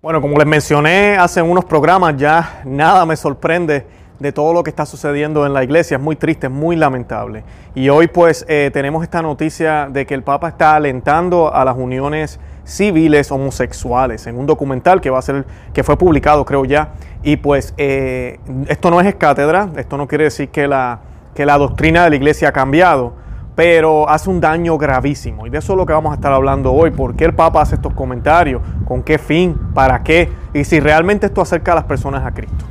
Bueno, como les mencioné hace unos programas, ya nada me sorprende de todo lo que está sucediendo en la iglesia. Es muy triste, es muy lamentable. Y hoy pues eh, tenemos esta noticia de que el Papa está alentando a las uniones civiles homosexuales en un documental que va a ser que fue publicado creo ya y pues eh, esto no es cátedra esto no quiere decir que la que la doctrina de la iglesia ha cambiado pero hace un daño gravísimo. Y de eso es lo que vamos a estar hablando hoy. ¿Por qué el Papa hace estos comentarios? ¿Con qué fin? ¿Para qué? Y si realmente esto acerca a las personas a Cristo.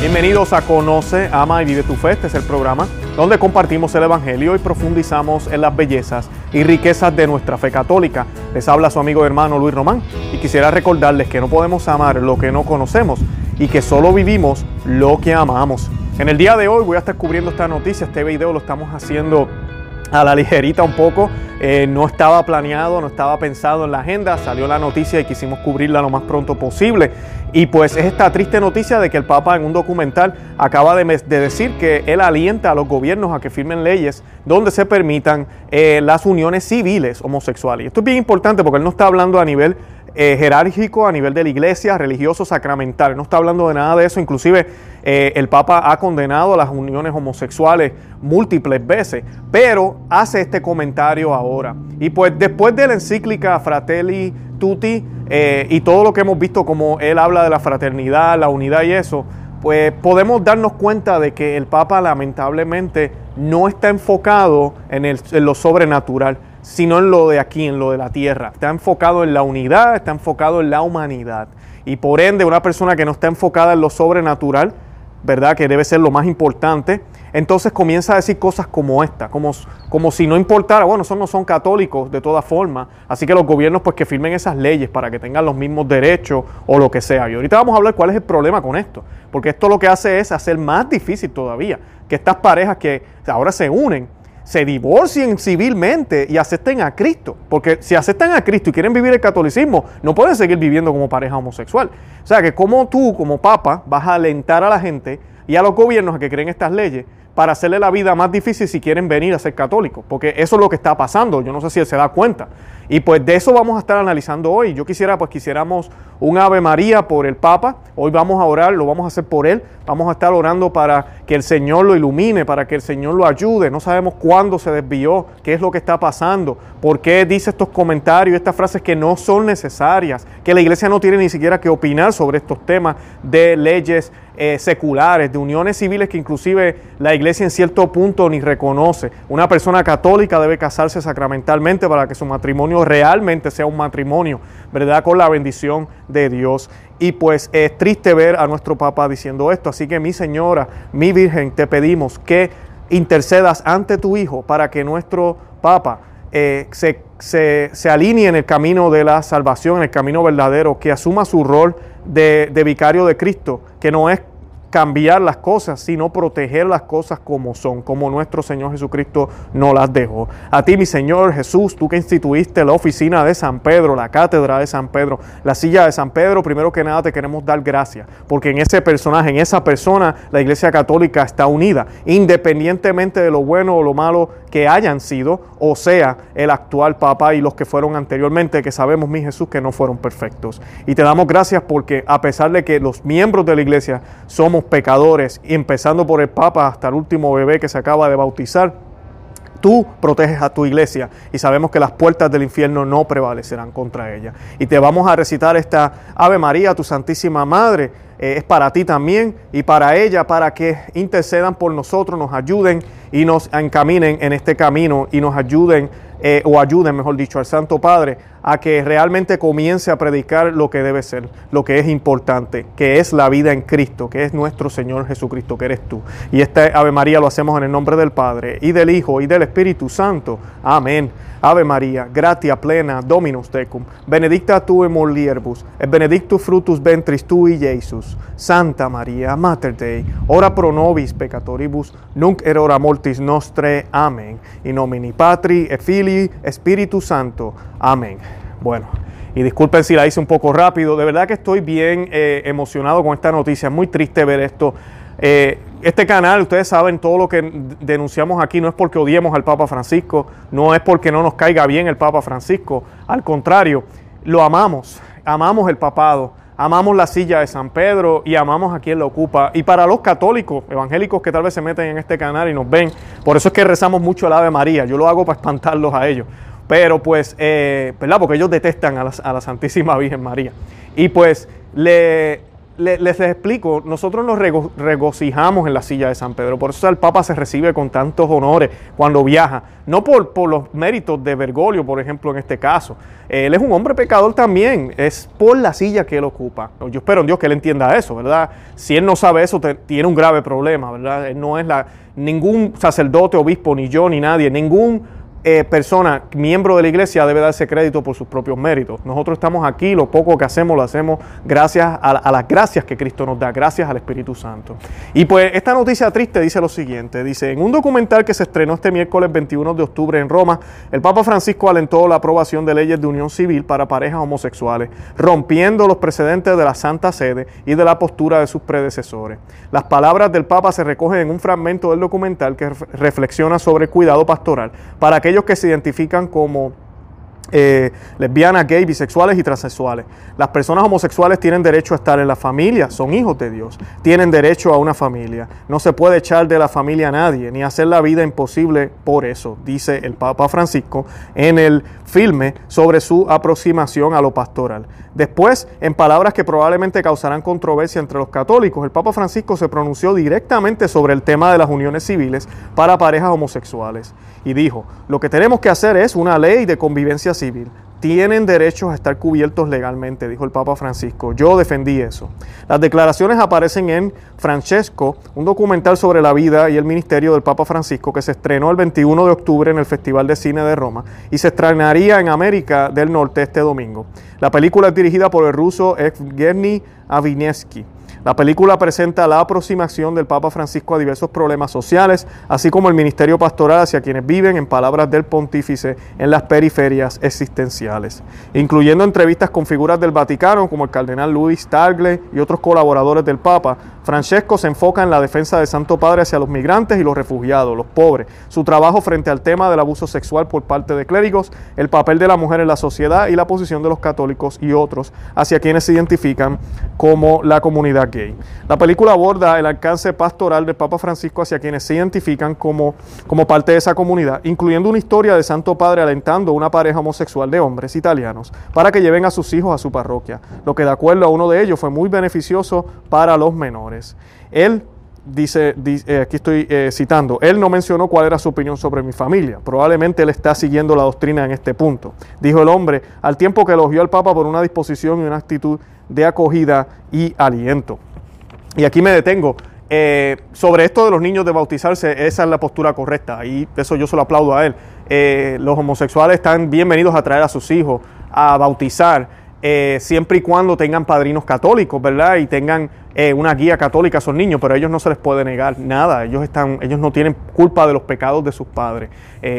Bienvenidos a Conoce, Ama y Vive tu Fe. Este es el programa donde compartimos el Evangelio y profundizamos en las bellezas y riquezas de nuestra fe católica. Les habla su amigo hermano Luis Román y quisiera recordarles que no podemos amar lo que no conocemos y que solo vivimos lo que amamos. En el día de hoy voy a estar cubriendo esta noticia, este video lo estamos haciendo a la ligerita un poco. Eh, no estaba planeado, no estaba pensado en la agenda, salió la noticia y quisimos cubrirla lo más pronto posible. Y pues es esta triste noticia de que el Papa en un documental acaba de, decir que él alienta a los gobiernos a que firmen leyes donde se permitan eh, las uniones civiles homosexuales. Y esto es bien importante porque él no está hablando a nivel eh, jerárquico a nivel de la iglesia, religioso, sacramental. No está hablando de nada de eso. Inclusive eh, el Papa ha condenado las uniones homosexuales múltiples veces, pero hace este comentario ahora. Y pues después de la encíclica Fratelli Tutti eh, y todo lo que hemos visto como él habla de la fraternidad, la unidad y eso, pues podemos darnos cuenta de que el Papa lamentablemente no está enfocado en, lo sobrenatural sino en lo de aquí, en lo de la tierra. Está enfocado en la unidad, está enfocado en la humanidad. Y por ende, una persona que no está enfocada en lo sobrenatural, ¿verdad? Que debe ser lo más importante, entonces comienza a decir cosas como esta, como, como si no importara, bueno, esos no son católicos de todas formas, así que los gobiernos pues que firmen esas leyes para que tengan los mismos derechos o lo que sea. Y ahorita vamos a hablar cuál es el problema con esto, porque esto lo que hace es hacer más difícil todavía que estas parejas que ahora se unen se divorcien civilmente y acepten a Cristo. Porque si aceptan a Cristo y quieren vivir el catolicismo, no pueden seguir viviendo como pareja homosexual. O sea que como tú, como papa, vas a alentar a la gente y a los gobiernos a que creen estas leyes para hacerle la vida más difícil si quieren venir a ser católicos, porque eso es lo que está pasando, yo no sé si él se da cuenta. Y pues de eso vamos a estar analizando hoy. Yo quisiera, pues quisiéramos un Ave María por el Papa. Hoy vamos a orar, lo vamos a hacer por él. Vamos a estar orando para que el Señor lo ilumine, para que el Señor lo ayude. No sabemos cuándo se desvió, qué es lo que está pasando, por qué dice estos comentarios, estas frases que no son necesarias, que la iglesia no tiene ni siquiera que opinar sobre estos temas de leyes eh, seculares, de uniones civiles que inclusive la iglesia en cierto punto ni reconoce. Una persona católica debe casarse sacramentalmente para que su matrimonio realmente sea un matrimonio, ¿verdad? Con la bendición de Dios. Y pues es triste ver a nuestro Papa diciendo esto. Así que mi Señora, mi Virgen, te pedimos que intercedas ante tu Hijo para que nuestro Papa eh, se, se, alinee en el camino de la salvación, en el camino verdadero, que asuma su rol de, de vicario de Cristo, que no es cambiar las cosas, sino proteger las cosas como son, como nuestro Señor Jesucristo no las dejó. A ti, mi Señor Jesús, tú que instituiste la oficina de San Pedro, la cátedra de San Pedro, la silla de San Pedro, primero que nada te queremos dar gracias, porque en ese personaje, en esa persona, la Iglesia Católica está unida, independientemente de lo bueno o lo malo que hayan sido, o sea, el actual Papa y los que fueron anteriormente, que sabemos, mi Jesús, que no fueron perfectos. Y te damos gracias porque a pesar de que los miembros de la Iglesia somos pecadores, y empezando por el Papa hasta el último bebé que se acaba de bautizar, tú proteges a tu iglesia y sabemos que las puertas del infierno no prevalecerán contra ella. Y te vamos a recitar esta Ave María, tu Santísima Madre, eh, es para ti también y para ella, para que intercedan por nosotros, nos ayuden y nos encaminen en este camino y nos ayuden eh, o ayuden, mejor dicho, al Santo Padre a que realmente comience a predicar lo que debe ser, lo que es importante, que es la vida en Cristo, que es nuestro Señor Jesucristo, que eres tú. Y esta Ave María lo hacemos en el nombre del Padre y del Hijo y del Espíritu Santo. Amén. Ave María, gratia plena, Dominus tecum, benedicta tu in et benedictus fructus ventris tui, Jesus. Santa María, Mater Dei, ora pro nobis peccatoribus, nunc et hora mortis nostre. Amén. In nomine Patri et Filii, Espíritu Santo. Amén. Bueno, y disculpen si la hice un poco rápido, de verdad que estoy bien eh, emocionado con esta noticia, es muy triste ver esto. Eh, este canal, ustedes saben, todo lo que denunciamos aquí no es porque odiemos al Papa Francisco, no es porque no nos caiga bien el Papa Francisco, al contrario, lo amamos, amamos el papado, amamos la silla de San Pedro y amamos a quien lo ocupa. Y para los católicos, evangélicos que tal vez se meten en este canal y nos ven, por eso es que rezamos mucho el Ave María, yo lo hago para espantarlos a ellos. Pero pues, eh, ¿verdad? Porque ellos detestan la, a la Santísima Virgen María. Y pues le, les, explico, nosotros nos regocijamos en la silla de San Pedro, por eso el Papa se recibe con tantos honores cuando viaja, no por, por los méritos de Bergoglio, por ejemplo, en este caso. Él es un hombre pecador también, es por la silla que él ocupa. Yo espero en Dios que él entienda eso, ¿verdad? Si él no sabe eso, tiene un grave problema, ¿verdad? Él no es la, ningún sacerdote, obispo, ni yo, ni nadie, ningún eh, persona, miembro de la iglesia, debe darse crédito por sus propios méritos. Nosotros estamos aquí, lo poco que hacemos lo hacemos gracias a, las gracias que Cristo nos da, gracias al Espíritu Santo. Y pues esta noticia triste dice lo siguiente, dice, en un documental que se estrenó este miércoles 21 de octubre en Roma, el Papa Francisco alentó la aprobación de leyes de unión civil para parejas homosexuales, rompiendo los precedentes de la Santa Sede y de la postura de sus predecesores. Las palabras del Papa se recogen en un fragmento del documental que reflexiona sobre el cuidado pastoral para aquellos que se identifican como eh, lesbianas, gay, bisexuales y transexuales. Las personas homosexuales tienen derecho a estar en la familia, son hijos de Dios, tienen derecho a una familia. No se puede echar de la familia a nadie, ni hacer la vida imposible por eso, dice el Papa Francisco en el filme sobre su aproximación a lo pastoral. Después, en palabras que probablemente causarán controversia entre los católicos, el Papa Francisco se pronunció directamente sobre el tema de las uniones civiles para parejas homosexuales y dijo, lo que tenemos que hacer es una ley de convivencia civil. Tienen derechos a estar cubiertos legalmente, dijo el Papa Francisco. Yo defendí eso. Las declaraciones aparecen en Francesco, un documental sobre la vida y el ministerio del Papa Francisco que se estrenó el 21 de octubre en el Festival de Cine de Roma y se estrenaría en América del Norte este domingo. La película es dirigida por el ruso Evgeny Avinesky. La película presenta la aproximación del Papa Francisco a diversos problemas sociales, así como el ministerio pastoral hacia quienes viven, en palabras del pontífice, en las periferias existenciales, incluyendo entrevistas con figuras del Vaticano como el cardenal Luis Tagle y otros colaboradores del Papa. Francesco se enfoca en la defensa del Santo Padre hacia los migrantes y los refugiados, los pobres, su trabajo frente al tema del abuso sexual por parte de clérigos, el papel de la mujer en la sociedad y la posición de los católicos y otros hacia quienes se identifican como la comunidad la película aborda el alcance pastoral del Papa Francisco hacia quienes se identifican como, como parte de esa comunidad, incluyendo una historia de Santo Padre alentando a una pareja homosexual de hombres italianos para que lleven a sus hijos a su parroquia, lo que de acuerdo a uno de ellos fue muy beneficioso para los menores. Él dice, eh, aquí estoy eh, citando, él no mencionó cuál era su opinión sobre mi familia. Probablemente él está siguiendo la doctrina en este punto. Dijo el hombre, al tiempo que elogió al Papa por una disposición y una actitud de acogida y aliento. Y aquí me detengo. Eh, sobre esto de los niños de bautizarse, esa es la postura correcta y eso yo se lo aplaudo a él. Los homosexuales están bienvenidos a traer a sus hijos a bautizar eh, siempre y cuando tengan padrinos católicos, ¿verdad? Y tengan una guía católica a esos niños, pero a ellos no se les puede negar nada. Ellos, están, ellos no tienen culpa de los pecados de sus padres.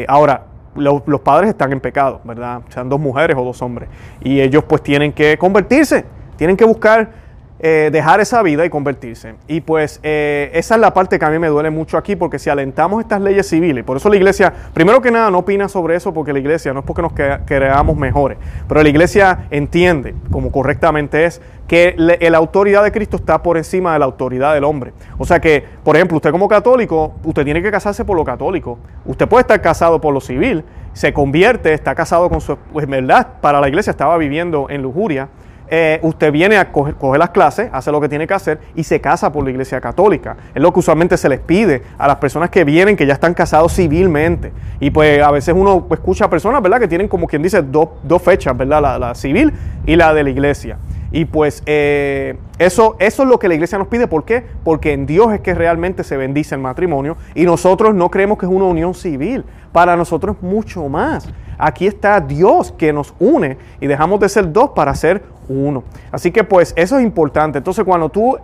ahora, los, los padres están en pecado, ¿verdad? Sean dos mujeres o dos hombres. Y ellos pues tienen que convertirse, tienen que buscar eh, dejar esa vida y convertirse. Y pues eh, esa es la parte que a mí me duele mucho aquí, porque si alentamos estas leyes civiles, por eso la iglesia, primero que nada, no opina sobre eso, porque la iglesia no es porque nos creamos mejores, pero la iglesia entiende, como correctamente es, que la autoridad de Cristo está por encima de la autoridad del hombre. O sea que, por ejemplo, usted como católico, usted tiene que casarse por lo católico. Usted puede estar casado por lo civil, se convierte, está casado con su... Pues, verdad, para la iglesia estaba viviendo en lujuria eh, usted viene a coger, las clases, hace lo que tiene que hacer y se casa por la iglesia católica. Es lo que usualmente se les pide a las personas que vienen, que ya están casados civilmente. Y pues a veces uno escucha a personas, ¿verdad?, que tienen como quien dice dos, fechas, ¿verdad?, la, la, civil y la de la iglesia. Y pues eh, eso, eso es lo que la iglesia nos pide. ¿Por qué? Porque en Dios es que realmente se bendice el matrimonio y nosotros no creemos que es una unión civil. Para nosotros es mucho más. Aquí está Dios que nos une y dejamos de ser dos para ser uno. Así que pues eso es importante. Entonces cuando tú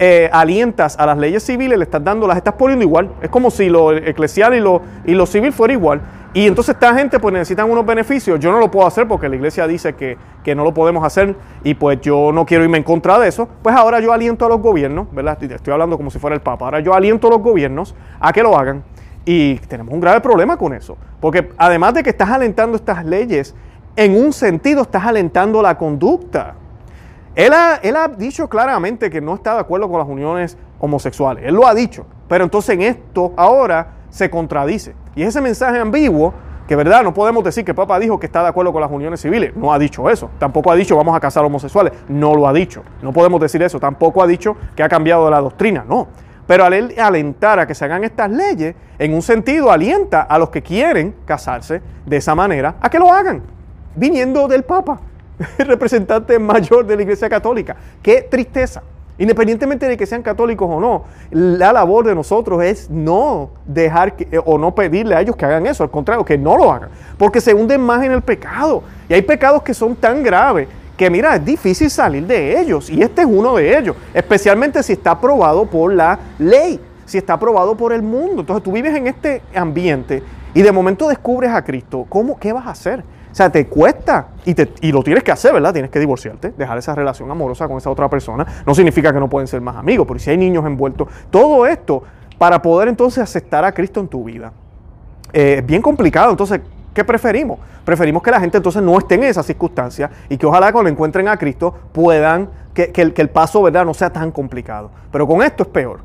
eh, alientas a las leyes civiles, le estás dando, las estás poniendo igual. Es como si lo eclesial y lo, y lo civil fuera igual. Y entonces esta gente pues necesitan unos beneficios. Yo no lo puedo hacer porque la iglesia dice que, que, no lo podemos hacer y pues yo no quiero irme en contra de eso. Pues ahora yo aliento a los gobiernos, ¿verdad? Estoy hablando como si fuera el Papa. Ahora yo aliento a los gobiernos a que lo hagan. Y tenemos un grave problema con eso. Porque además de que estás alentando estas leyes, en un sentido estás alentando la conducta. Él ha, él ha dicho claramente que no está de acuerdo con las uniones homosexuales. Él lo ha dicho. Pero entonces en esto ahora se contradice. Y ese mensaje ambiguo, que verdad, no podemos decir que Papa dijo que está de acuerdo con las uniones civiles. No ha dicho eso. Tampoco ha dicho vamos a casar homosexuales. No lo ha dicho. No podemos decir eso. Tampoco ha dicho que ha cambiado la doctrina. No. Pero al alentar a que se hagan estas leyes, en un sentido alienta a los que quieren casarse de esa manera a que lo hagan, viniendo del Papa, el representante mayor de la Iglesia Católica. Qué tristeza. Independientemente de que sean católicos o no, la labor de nosotros es no dejar que, o no pedirle a ellos que hagan eso, al contrario, que no lo hagan, porque se hunden más en el pecado. Y hay pecados que son tan graves que mira, es difícil salir de ellos, y este es uno de ellos, especialmente si está aprobado por la ley, si está aprobado por el mundo. Entonces tú vives en este ambiente y de momento descubres a Cristo, ¿cómo, qué vas a hacer? O sea, te cuesta y, te, y, lo tienes que hacer, ¿verdad? Tienes que divorciarte, dejar esa relación amorosa con esa otra persona. No significa que no pueden ser más amigos, pero si hay niños envueltos, todo esto para poder entonces aceptar a Cristo en tu vida. Eh, es bien complicado, entonces, ¿qué preferimos? Preferimos que la gente entonces no esté en esas circunstancias y que ojalá cuando encuentren a Cristo puedan, que, que, el, que el, paso, ¿verdad?, no sea tan complicado. Pero con esto es peor.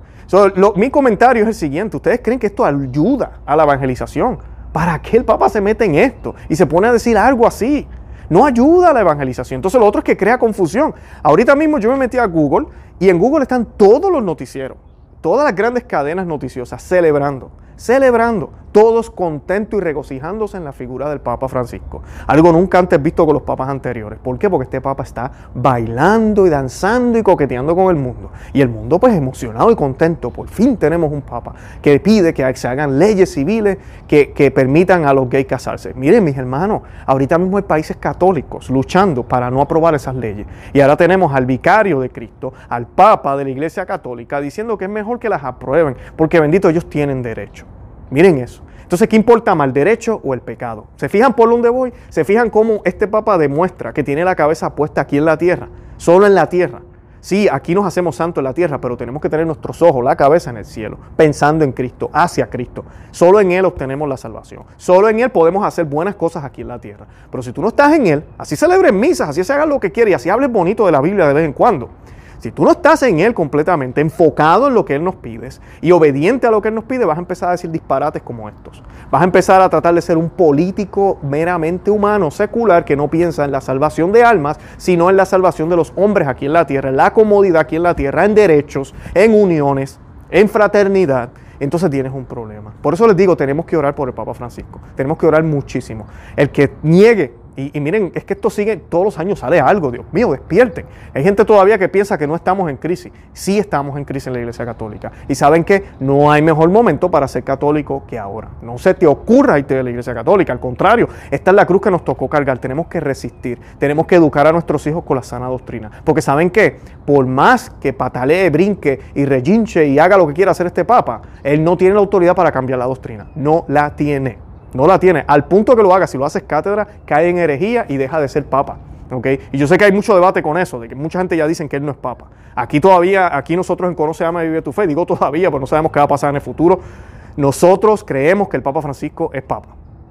Mi comentario es el siguiente, ¿ustedes creen que esto ayuda a la evangelización? ¿Para qué el Papa se mete en esto y se pone a decir algo así? No ayuda a la evangelización. Entonces lo otro es que crea confusión. Ahorita mismo yo me metí a Google y en Google están todos los noticieros, todas las grandes cadenas noticiosas celebrando, celebrando todos contentos y regocijándose en la figura del Papa Francisco. Algo nunca antes visto con los papas anteriores. ¿Por qué? Porque este Papa está bailando y danzando y coqueteando con el mundo. Y el mundo pues emocionado y contento. Por fin tenemos un Papa que pide que se hagan leyes civiles que, permitan a los gays casarse. Miren mis hermanos, ahorita mismo hay países católicos luchando para no aprobar esas leyes. Y ahora tenemos al vicario de Cristo, al Papa de la Iglesia Católica, diciendo que es mejor que las aprueben, porque bendito ellos tienen derecho. Miren eso. Entonces, ¿qué importa más, el derecho o el pecado? ¿Se fijan por dónde voy? ¿Se fijan cómo este Papa demuestra que tiene la cabeza puesta aquí en la tierra? Solo en la tierra. Sí, aquí nos hacemos santos en la tierra, pero tenemos que tener nuestros ojos, la cabeza en el cielo, pensando en Cristo, hacia Cristo. Solo en Él obtenemos la salvación. Solo en Él podemos hacer buenas cosas aquí en la tierra. Pero si tú no estás en Él, así celebres misas, así se haga lo que quieras y así hables bonito de la Biblia de vez en cuando. Si tú no estás en Él completamente, enfocado en lo que Él nos pide y obediente a lo que Él nos pide, vas a empezar a decir disparates como estos. Vas a empezar a tratar de ser un político meramente humano, secular, que no piensa en la salvación de almas, sino en la salvación de los hombres aquí en la tierra, en la comodidad aquí en la tierra, en derechos, en uniones, en fraternidad entonces tienes un problema. Por eso les digo, tenemos que orar por el Papa Francisco. Tenemos que orar muchísimo. El que niegue y, miren, es que esto sigue, todos los años sale algo, Dios mío, despierten. Hay gente todavía que piensa que no estamos en crisis. Sí estamos en crisis en la Iglesia Católica. Y saben que no hay mejor momento para ser católico que ahora. No se te ocurra irte de la Iglesia Católica. Al contrario, esta es la cruz que nos tocó cargar. Tenemos que resistir. Tenemos que educar a nuestros hijos con la sana doctrina. Porque saben que, por más que patalee, brinque y reginche y haga lo que quiera hacer este Papa, él no tiene la autoridad para cambiar la doctrina. No la tiene. No la tiene. Al punto que lo haga, si lo haces cátedra, cae en herejía y deja de ser papa. ¿okay? Y yo sé que hay mucho debate con eso, de que mucha gente ya dicen que él no es papa. Aquí todavía, aquí nosotros en Conoce, Ama y Vive tu Fe, digo todavía, porque no sabemos qué va a pasar en el futuro. Nosotros creemos que el Papa Francisco es papa.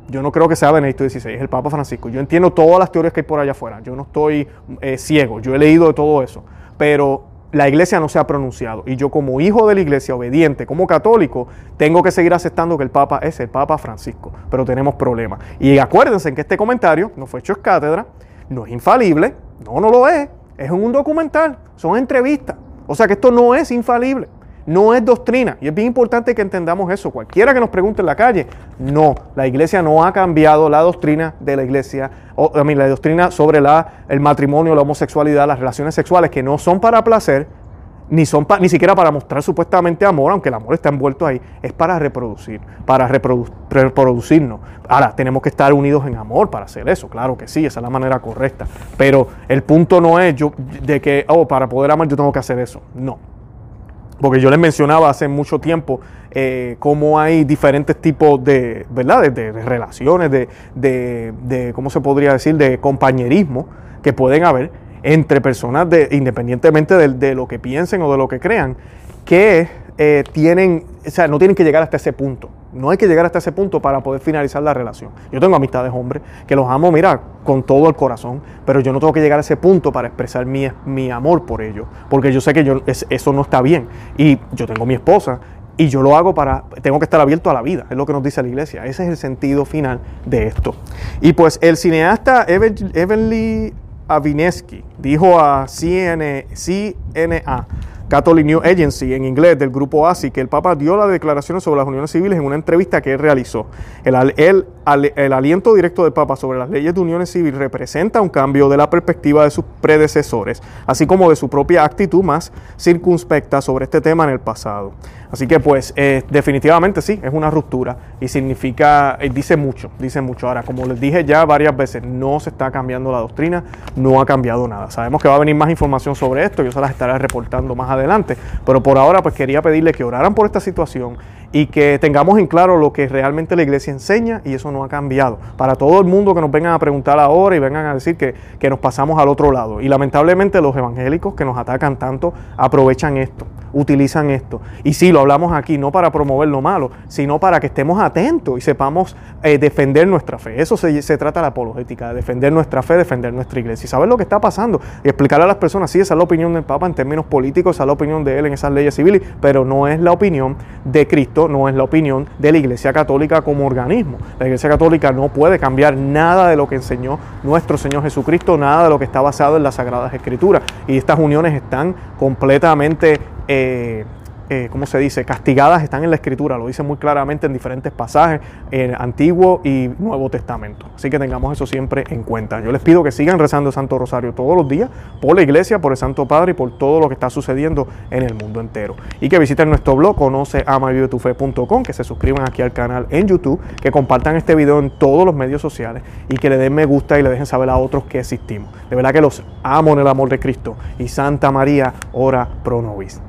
Yo no creo que sea Benedicto XVI, es el Papa Francisco. Yo entiendo todas las teorías que hay por allá afuera. Yo no estoy eh, ciego, yo he leído de todo eso. Pero la iglesia no se ha pronunciado. Y yo como hijo de la iglesia, obediente, como católico, tengo que seguir aceptando que el Papa es el Papa Francisco. Pero tenemos problemas. Y acuérdense que este comentario no fue hecho en cátedra, no es infalible, no, no lo es. Es un documental, son entrevistas. O sea que esto no es infalible. No es doctrina. Y es bien importante que entendamos eso. Cualquiera que nos pregunte en la calle, no, la iglesia no ha cambiado la doctrina de la iglesia, o, a mí, la doctrina sobre la, el matrimonio, la homosexualidad, las relaciones sexuales, que no son para placer, ni son ni siquiera para mostrar supuestamente amor, aunque el amor está envuelto ahí, es para reproducir, para reproducirnos. Ahora, tenemos que estar unidos en amor para hacer eso, claro que sí, esa es la manera correcta. Pero el punto no es yo de que, oh, para poder amar yo tengo que hacer eso. No, Porque yo les mencionaba hace mucho tiempo eh, cómo hay diferentes tipos de, ¿verdad? de, relaciones, de, de, ¿cómo se podría decir?, de compañerismo que pueden haber entre personas de, independientemente de, lo que piensen o de lo que crean, que eh, tienen, o sea, no tienen que llegar hasta ese punto. No hay que llegar hasta ese punto para poder finalizar la relación. Yo tengo amistades hombres que los amo, mira, con todo el corazón, pero yo no tengo que llegar a ese punto para expresar mi, mi amor por ellos, porque yo sé que yo, eso no está bien. Y yo tengo mi esposa y yo lo hago para, tengo que estar abierto a la vida, es lo que nos dice la iglesia. Ese es el sentido final de esto. Y pues el cineasta Evelyn Avineski dijo a CNA Catholic New Agency en inglés del grupo ASI que el Papa dio las declaraciones sobre las uniones civiles en una entrevista que él realizó. El, aliento directo del Papa sobre las leyes de uniones civiles representa un cambio de la perspectiva de sus predecesores, así como de su propia actitud más circunspecta sobre este tema en el pasado. Así que pues eh, definitivamente sí, es una ruptura y significa, eh, dice mucho, dice mucho. Ahora, como les dije ya varias veces, no se está cambiando la doctrina, no ha cambiado nada. Sabemos que va a venir más información sobre esto, yo se las estaré reportando más adelante, pero por ahora pues quería pedirle que oraran por esta situación y que tengamos en claro lo que realmente la iglesia enseña y eso no ha cambiado. Para todo el mundo que nos vengan a preguntar ahora y vengan a decir que, que nos pasamos al otro lado. Y lamentablemente los evangélicos que nos atacan tanto aprovechan esto utilizan esto. Y sí, lo hablamos aquí no para promover lo malo, sino para que estemos atentos y sepamos eh, defender nuestra fe. Eso se, trata de la apologética, de defender nuestra fe, defender nuestra iglesia y saber lo que está pasando y explicarle a las personas, sí, esa es la opinión del Papa en términos políticos, esa es la opinión de él en esas leyes civiles, pero no es la opinión de Cristo, no es la opinión de la Iglesia Católica como organismo. La Iglesia Católica no puede cambiar nada de lo que enseñó nuestro Señor Jesucristo, nada de lo que está basado en las Sagradas Escrituras. Y estas uniones están completamente eh, eh, ¿cómo se dice? Castigadas están en la Escritura, lo dice muy claramente en diferentes pasajes, en Antiguo y Nuevo Testamento. Así que tengamos eso siempre en cuenta. Yo les pido que sigan rezando el Santo Rosario todos los días, por la iglesia, por el Santo Padre y por todo lo que está sucediendo en el mundo entero. Y que visiten nuestro blog, conoce que se suscriban aquí al canal en YouTube, que compartan este video en todos los medios sociales y que le den me gusta y le dejen saber a otros que existimos. De verdad que los amo en el amor de Cristo. Y Santa María, ora pro nobis.